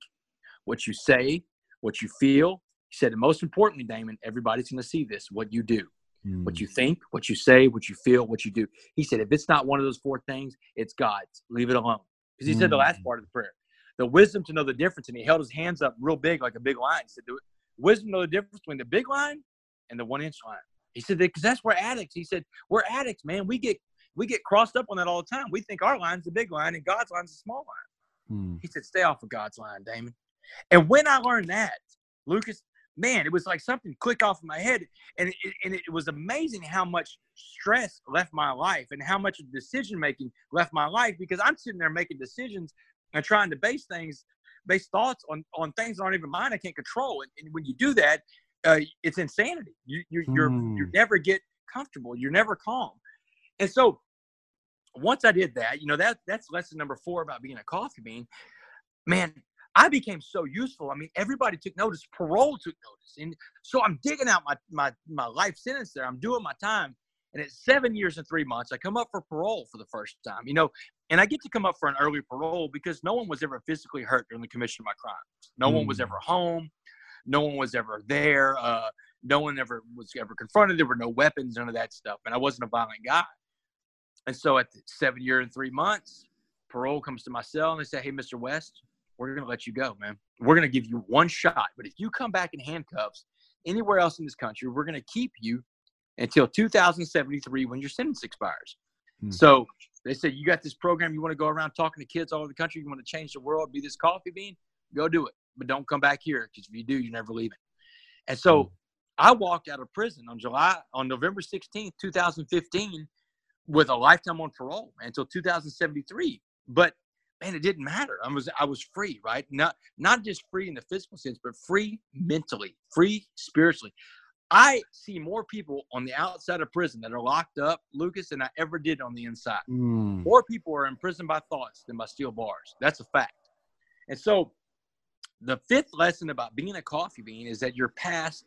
what you say, what you feel. He said, and most importantly, Damon, everybody's going to see this, what you do Hmm. what you think, what you say, what you feel, what you do. He said, if it's not one of those four things, it's God's. Leave it alone. Because he said the last Mm. part of the prayer, the wisdom to know the difference. And he held his hands up real big, like a big line. He said, the wisdom to know the difference between the big line and the one inch line. He said, because that's where addicts. He said, we're addicts, man. We get we get crossed up on that all the time. We think our line's the big line and God's line's the small line. Hmm. He said, stay off of God's line, Damon. And when I learned that, Lucas, man, it was like something click off in my head. And it, and it was amazing how much stress left my life and how much decision making left my life because I'm sitting there making decisions and trying to base things, base thoughts on, on things that aren't even mine I can't control. And, and when you do that, uh, it's insanity. You, you, you're, you Hmm. never get comfortable. You're never calm. And so once I did that, you know, that that's lesson number four about being a coffee bean. Man, I became so useful. I mean, everybody took notice. Parole took notice, and so I'm digging out my my my life sentence there. I'm doing my time, and at seven years and three months, I come up for parole for the first time. You know, and I get to come up for an early parole because no one was ever physically hurt during the commission of my crimes. No one was Mm. ever home. No one was ever there. Uh, no one ever was ever confronted. There were no weapons, none of that stuff. And I wasn't a violent guy. And so at the seven year and three months, parole comes to my cell and they say, Hey, Mr. West, we're going to let you go, man. We're going to give you one shot. But if you come back in handcuffs anywhere else in this country, we're going to keep you until 2073 when your sentence expires. Hmm. So they said, You got this program. You want to go around talking to kids all over the country. You want to change the world, be this coffee bean? Go do it. but don't come back here because if you do, you're never leaving. And so I walked out of prison on July on November 16th, 2015, with a lifetime on parole until 2073. But man, it didn't matter. I was I was free, right? Not not just free in the physical sense, but free mentally, free spiritually. I see more people on the outside of prison that are locked up, Lucas, than I ever did on the inside. Mm. More people are imprisoned by thoughts than by steel bars. That's a fact. And so, the fifth lesson about being a coffee bean is that your past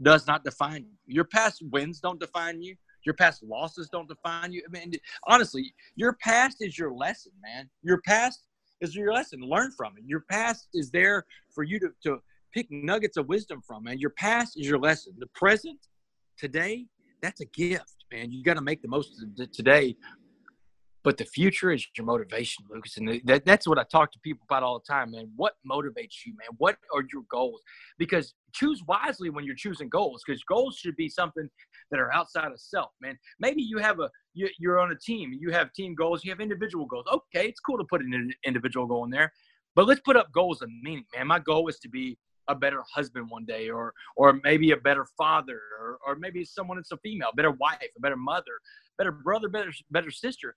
does not define you. Your past wins don't define you. Your past losses don't define you. I mean, honestly, your past is your lesson, man. Your past is your lesson. Learn from it. Your past is there for you to, to pick nuggets of wisdom from, man. Your past is your lesson. The present, today, that's a gift, man. You got to make the most of today but the future is your motivation, Lucas. And that, that's what I talk to people about all the time, man. What motivates you, man? What are your goals? Because choose wisely when you're choosing goals, because goals should be something that are outside of self, man. Maybe you have a you, you're on a team, you have team goals, you have individual goals. Okay, it's cool to put an individual goal in there, but let's put up goals of meaning, man. My goal is to be a better husband one day or or maybe a better father or, or maybe someone that's a female better wife a better mother better brother better better sister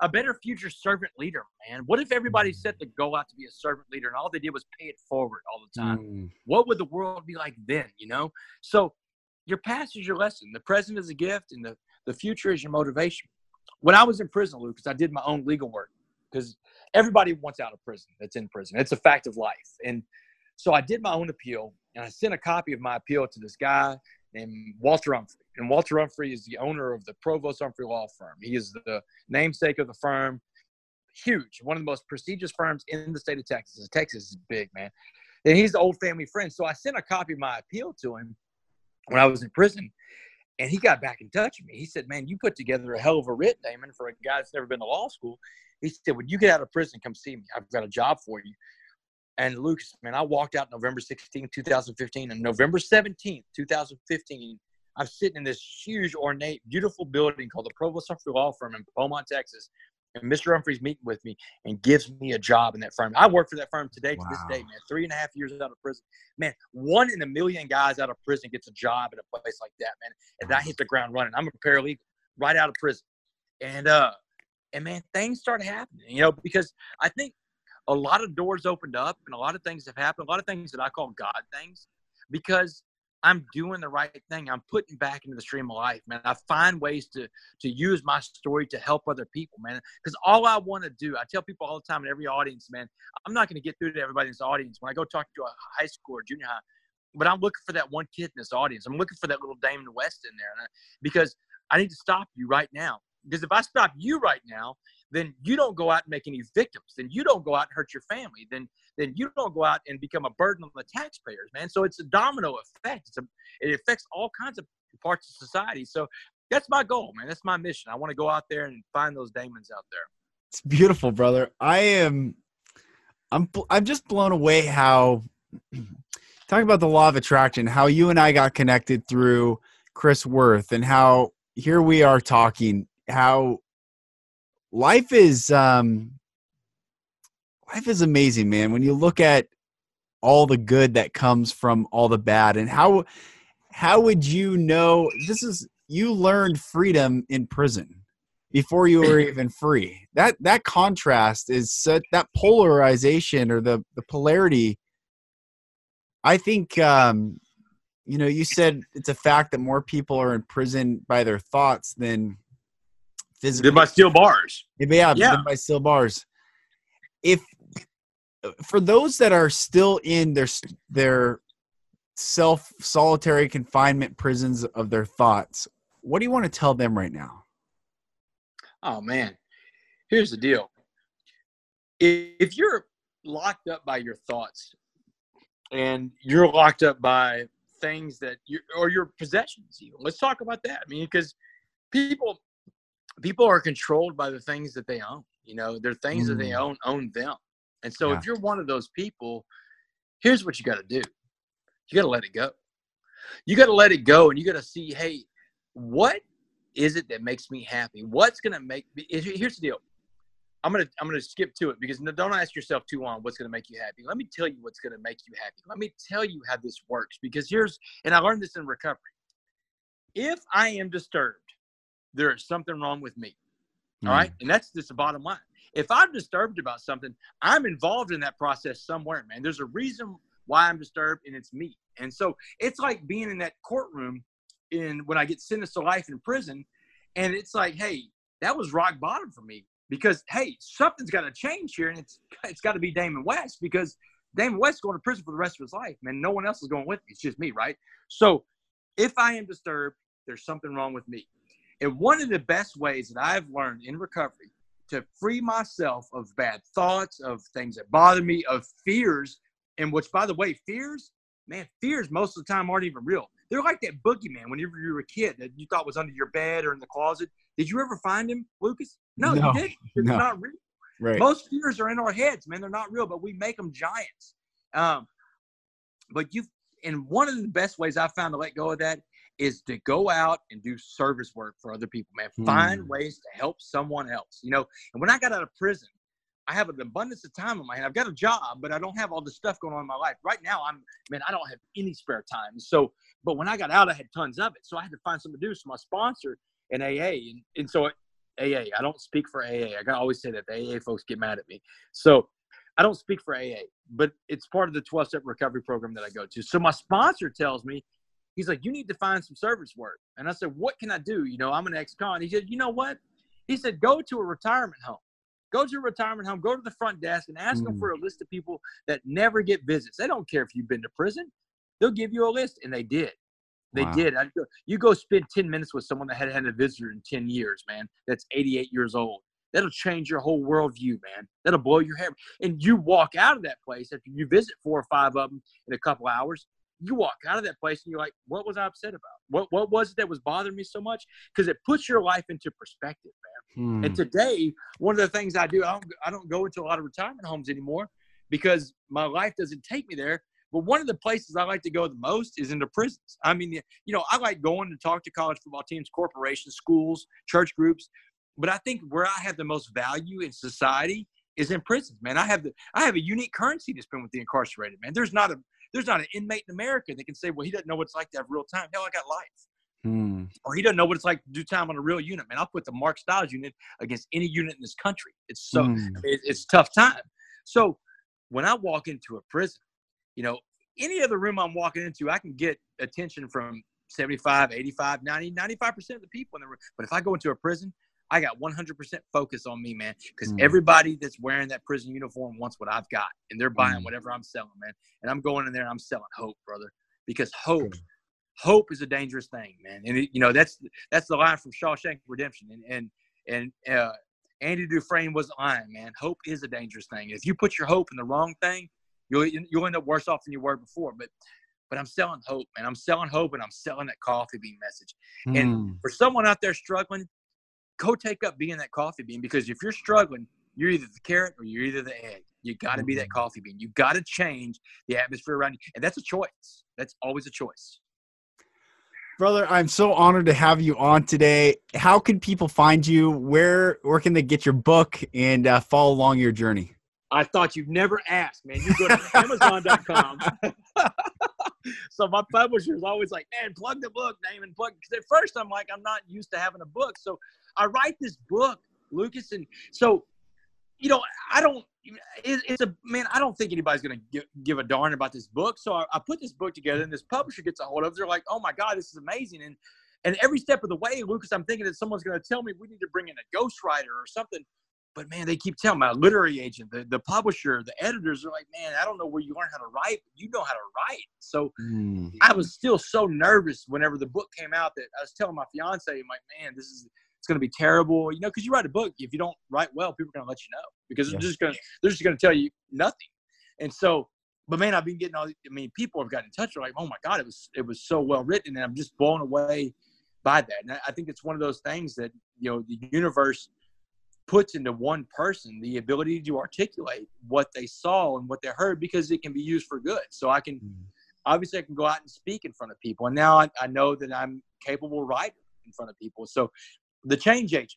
a better future servant leader, man. What if everybody mm. set the goal out to be a servant leader and all they did was pay it forward all the time? Mm. What would the world be like then, you know? So your past is your lesson. The present is a gift and the, the future is your motivation. When I was in prison, Lucas, I did my own legal work because everybody wants out of prison that's in prison. It's a fact of life. And so I did my own appeal and I sent a copy of my appeal to this guy named Walter Umphrey. And Walter Umphrey is the owner of the Provost Umphrey Law Firm. He is the namesake of the firm. Huge, one of the most prestigious firms in the state of Texas. Texas is big, man. And he's the old family friend. So I sent a copy of my appeal to him when I was in prison. And he got back in touch with me. He said, Man, you put together a hell of a writ, Damon, for a guy that's never been to law school. He said, When you get out of prison, come see me. I've got a job for you. And Lucas, man, I walked out November 16, 2015, and November 17th, 2015, I'm sitting in this huge, ornate, beautiful building called the Provost Umphrey Law Firm in Beaumont, Texas. And Mr. Umphrey's meeting with me and gives me a job in that firm. I work for that firm today to this day, man. Three and a half years out of prison. Man, one in a million guys out of prison gets a job in a place like that, man. And I hit the ground running. I'm a paralegal right out of prison. And uh and man, things started happening, you know, because I think a lot of doors opened up and a lot of things have happened, a lot of things that I call God things, because I'm doing the right thing. I'm putting back into the stream of life, man. I find ways to to use my story to help other people, man. Because all I want to do, I tell people all the time in every audience, man, I'm not going to get through to everybody in this audience. When I go talk to a high school or junior high, but I'm looking for that one kid in this audience. I'm looking for that little Damon West in there, because I need to stop you right now. Because if I stop you right now, then you don't go out and make any victims. Then you don't go out and hurt your family. Then then you don't go out and become a burden on the taxpayers, man. So it's a domino effect. A, it affects all kinds of parts of society. So that's my goal, man. That's my mission. I want to go out there and find those Damons out there. It's beautiful, brother. I am. I'm. I'm just blown away how. Talk about the law of attraction, how you and I got connected through Chris Worth, and how here we are talking. How life is um life is amazing man when you look at all the good that comes from all the bad. And how how would you know this is you learned freedom in prison before you were even free. That that contrast is such that polarization or the the polarity i think um you know you said it's a fact that more people are in prison by their thoughts than physically. Did by steel bars. Yeah, yeah. by steel bars. If for those that are still in their their self solitary confinement prisons of their thoughts, what do you want to tell them right now? Oh man, here's the deal. If you're locked up by your thoughts and you're locked up by things that you or your possessions even let's talk about that i mean because people people are controlled by the things that they own. You know, they're things mm. that they mm. own own them. And so yeah. if you're one of those people, here's what you got to do. You got to let it go. You got to let it go and you got to see, hey, what is it that makes me happy? What's going to make me here's the deal. I'm gonna I'm gonna skip to it because don't ask yourself too long what's gonna make you happy. Let me tell you what's gonna make you happy. Let me tell you how this works because here's and I learned this in recovery. If I am disturbed, there is something wrong with me. All right, Mm. and that's just the bottom line. If I'm disturbed about something, I'm involved in that process somewhere, man. There's a reason why I'm disturbed, and it's me. And so it's like being in that courtroom in when I get sentenced to life in prison, and it's like, hey, that was rock bottom for me because hey, something's got to change here, and it's it's got to be Damon West because Damon West's going to prison for the rest of his life, man. No one else is going with me. It's just me, right? So if I am disturbed, there's something wrong with me. And one of the best ways that I've learned in recovery to free myself of bad thoughts, of things that bother me, of fears, and which, by the way, fears, man, fears most of the time aren't even real. They're like that boogeyman whenever you were a kid that you thought was under your bed or in the closet. Did you ever find him, Lucas? No, No, you didn't. It's no. not real. Right. Most fears are in our heads, man. They're not real, but we make them giants. Um, but you, and one of the best ways I found to let go of that is to go out and do service work for other people, man. Find Hmm. ways to help someone else, you know. And when I got out of prison, I have an abundance of time on my hand. I've got a job, but I don't have all the stuff going on in my life. Right now, I'm, man, I don't have any spare time. So, but when I got out, I had tons of it. So I had to find something to do. So my sponsor in AA, and, and so AA, I don't speak for AA. I gotta always say that the AA folks get mad at me. So I don't speak for AA, but it's part of the 12 step recovery program that I go to. So my sponsor tells me, he's like, you need to find some service work. And I said, what can I do? You know, I'm an ex-con. He said, you know what? He said, go to a retirement home. Go to a retirement home, go to the front desk and ask them Mm. for a list of people that never get visits. They don't care if you've been to prison. They'll give you a list. And they did. They Wow. did. I'd you go spend 10 minutes with someone that hadn't had a visitor in 10 years, man. That's 88 years old. That'll change your whole worldview, man. That'll blow your hair. And you walk out of that place after you visit four or five of them in a couple hours. You walk out of that place and you're like, what was I upset about? What what was it that was bothering me so much? Because it puts your life into perspective, man. Hmm. And today, one of the things I do, I don't, I don't go into a lot of retirement homes anymore because my life doesn't take me there. But one of the places I like to go the most is into prisons. I mean, you know, I like going to talk to college football teams, corporations, schools, church groups. But I think where I have the most value in society is in prisons, man. I have the I have a unique currency to spend with the incarcerated, man. There's not a there's not an inmate in America that can say, well, he doesn't know what it's like to have real time. Hell, I got life Hmm. or he doesn't know what it's like to do time on a real unit. Man, I'll put the Mark Stiles unit against any unit in this country. It's so Hmm. it, it's tough time. So when I walk into a prison, you know, any other room I'm walking into, I can get attention from 75, 85, 90, 95% of the people in the room. But if I go into a prison, I got 100% focus on me, man, because Mm. everybody that's wearing that prison uniform wants what I've got, and they're buying Mm. whatever I'm selling, man. And I'm going in there and I'm selling hope, brother, because hope hope is a dangerous thing, man. And it, you know that's that's the line from Shawshank Redemption. And and and uh, Andy Dufresne was lying, man. Hope is a dangerous thing. If you put your hope in the wrong thing, you'll you'll end up worse off than you were before. But but I'm selling hope, man. I'm selling hope, and I'm selling that coffee bean message. Hmm. And for someone out there struggling, go take up being that coffee bean because if you're struggling, you're either the carrot or you're either the egg. You got to be that coffee bean. You got to change the atmosphere around you, and that's a choice. That's always a choice. Brother, I'm so honored to have you on today. How can people find you? Where where can they get your book and uh, follow along your journey? I thought you'd never ask, man. You go to Amazon.com. so my publisher's always like, man, plug the book, Damon, plug. Because at first I'm like, I'm not used to having a book. So I write this book, Lucas. And so, you know, I don't, it, it's a, man, I don't think anybody's going to give, give a darn about this book. So I, I put this book together and this publisher gets a hold of it. They're like, oh my God, this is amazing. And, and every step of the way, Lucas, I'm thinking that someone's going to tell me we need to bring in a ghostwriter or something but man, they keep telling my literary agent, the, the publisher, the editors are like, man, I don't know where you learn how to write, but you know how to write. So Hmm. I was still so nervous whenever the book came out that I was telling my fiance, I'm like, man, this is it's going to be terrible, you know, because you write a book, if you don't write well, people are going to let you know because they're just going to they're just going to tell you nothing. And so, but man, I've been getting all. I mean, people have gotten in touch. They're like, oh my god, it was it was so well written, and I'm just blown away by that. And I, think it's one of those things that you know the universe puts into one person the ability to articulate what they saw and what they heard because it can be used for good. So I can Hmm. obviously I can go out and speak in front of people, and now I, I know that I'm capable writer in front of people. So the change agent.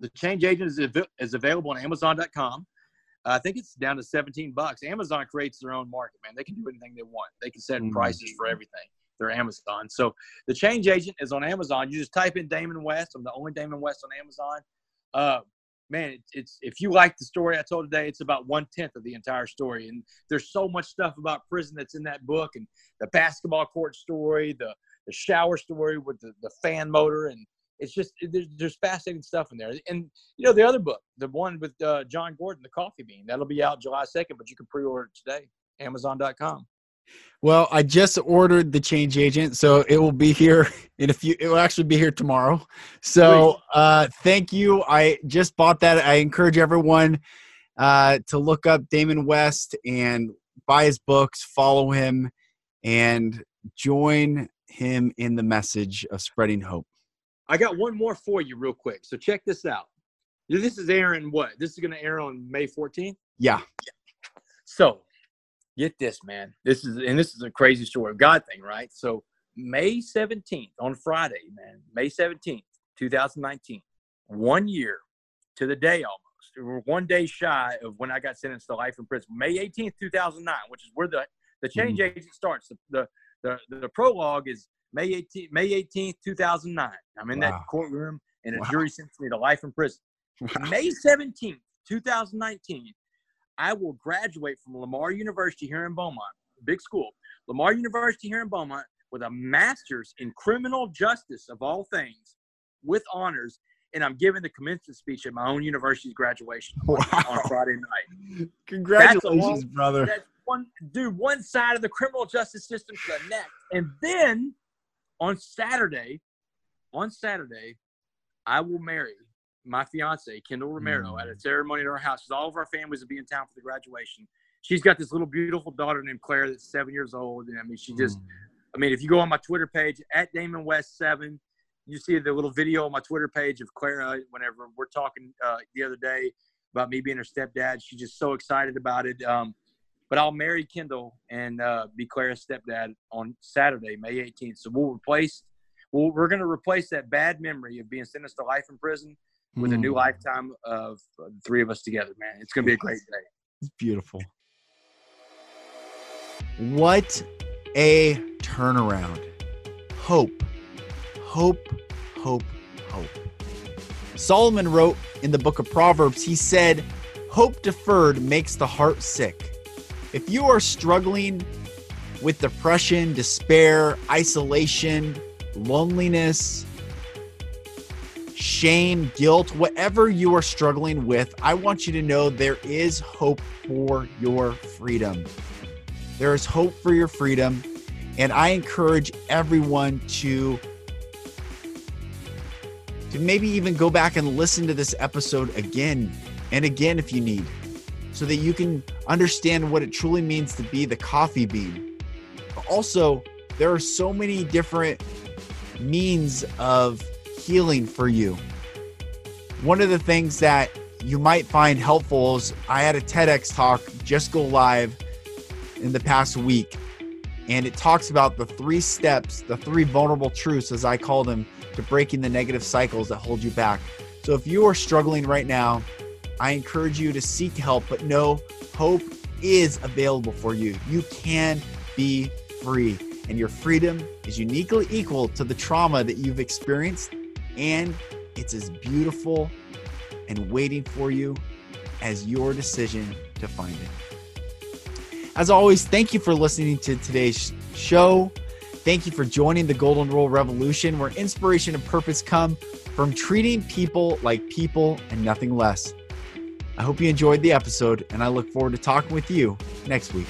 the change agent is, av- is available on Amazon.com. Uh, I think it's down to 17 bucks. Amazon creates their own market, man. They can do anything they want. They can set Mm. prices for everything. They're Amazon. So the change agent is on Amazon. You just type in Damon West. I'm the only Damon West on Amazon. Uh, man, it's, it's if you like the story I told today, it's about one tenth of the entire story. And there's so much stuff about prison that's in that book, and the basketball court story, the the shower story with the, the fan motor, and it's just there's, there's fascinating stuff in there. And you know the other book, the one with uh, Jon Gordon, the Coffee Bean, that'll be out July 2nd, but you can pre-order it today, Amazon.com. Well, I just ordered the change agent, so it will be here in a few. It will actually be here tomorrow. So, uh, thank you. I just bought that. I encourage everyone uh, to look up Damon West and buy his books, follow him, and join him in the message of spreading hope. I got one more for you, real quick. So check this out. This is airing what? This is going to air on May 14th. Yeah. So get this, man. This is and this is a crazy story of God thing, right? So May 17th on Friday, man, May 17th, 2019, one year to the day almost. We're one day shy of when I got sentenced to life in prison. May 18th, 2009, which is where the, the mm-hmm. change agent starts. The, the, the, the prologue is May 18th, May 18th, 2009. I'm in Wow. that courtroom and a Wow. jury sentenced me to life in prison. May 17th, 2019, I will graduate from Lamar University here in Beaumont, big school. Lamar University here in Beaumont with a master's in criminal justice of all things with honors. And I'm giving the commencement speech at my own university's graduation on Friday night. Congratulations, brother. That's one dude, one side of the criminal justice system to the next. And then on Saturday, on Saturday, I will marry my fiance, Kendall Romero, at a ceremony at our house. 'cause All of our families will be in town for the graduation. She's got this little beautiful daughter named Claire that's seven years old. And I mean, she just, I mean, if you go on my Twitter page at Damon West seven, you see the little video on my Twitter page of Clara. Whenever we're talking uh, the other day about me being her stepdad, she's just so excited about it. Um, but I'll marry Kendall and uh, be Clara's stepdad on Saturday, May 18th. So we'll replace, we'll, we're going to replace that bad memory of being sentenced to life in prison with a new Mm, lifetime of uh, the three of us together. Man, it's going to be a great day. It's beautiful. What a turnaround. Hope, hope, hope, hope. Solomon wrote in the book of Proverbs, he said, Hope deferred makes the heart sick. If you are struggling with depression, despair, isolation, loneliness, shame, guilt, whatever you are struggling with, I want you to know there is hope for your freedom. There is hope for your freedom. And I encourage everyone to to maybe even go back and listen to this episode again and again if you need so that you can understand what it truly means to be the coffee bean. Also, there are so many different means of healing for you. One of the things that you might find helpful is I had a TEDx talk just go live in the past week, and it talks about the three steps, the three vulnerable truths, as I call them, to breaking the negative cycles that hold you back. So if you are struggling right now, I encourage you to seek help, but know hope is available for you. You can be free, and your freedom is uniquely equal to the trauma that you've experienced, and it's as beautiful and waiting for you as your decision to find it. As always, thank you for listening to today's show. Thank you for joining the Golden Rule Revolution, where inspiration and purpose come from treating people like people and nothing less. I hope you enjoyed the episode, and I look forward to talking with you next week.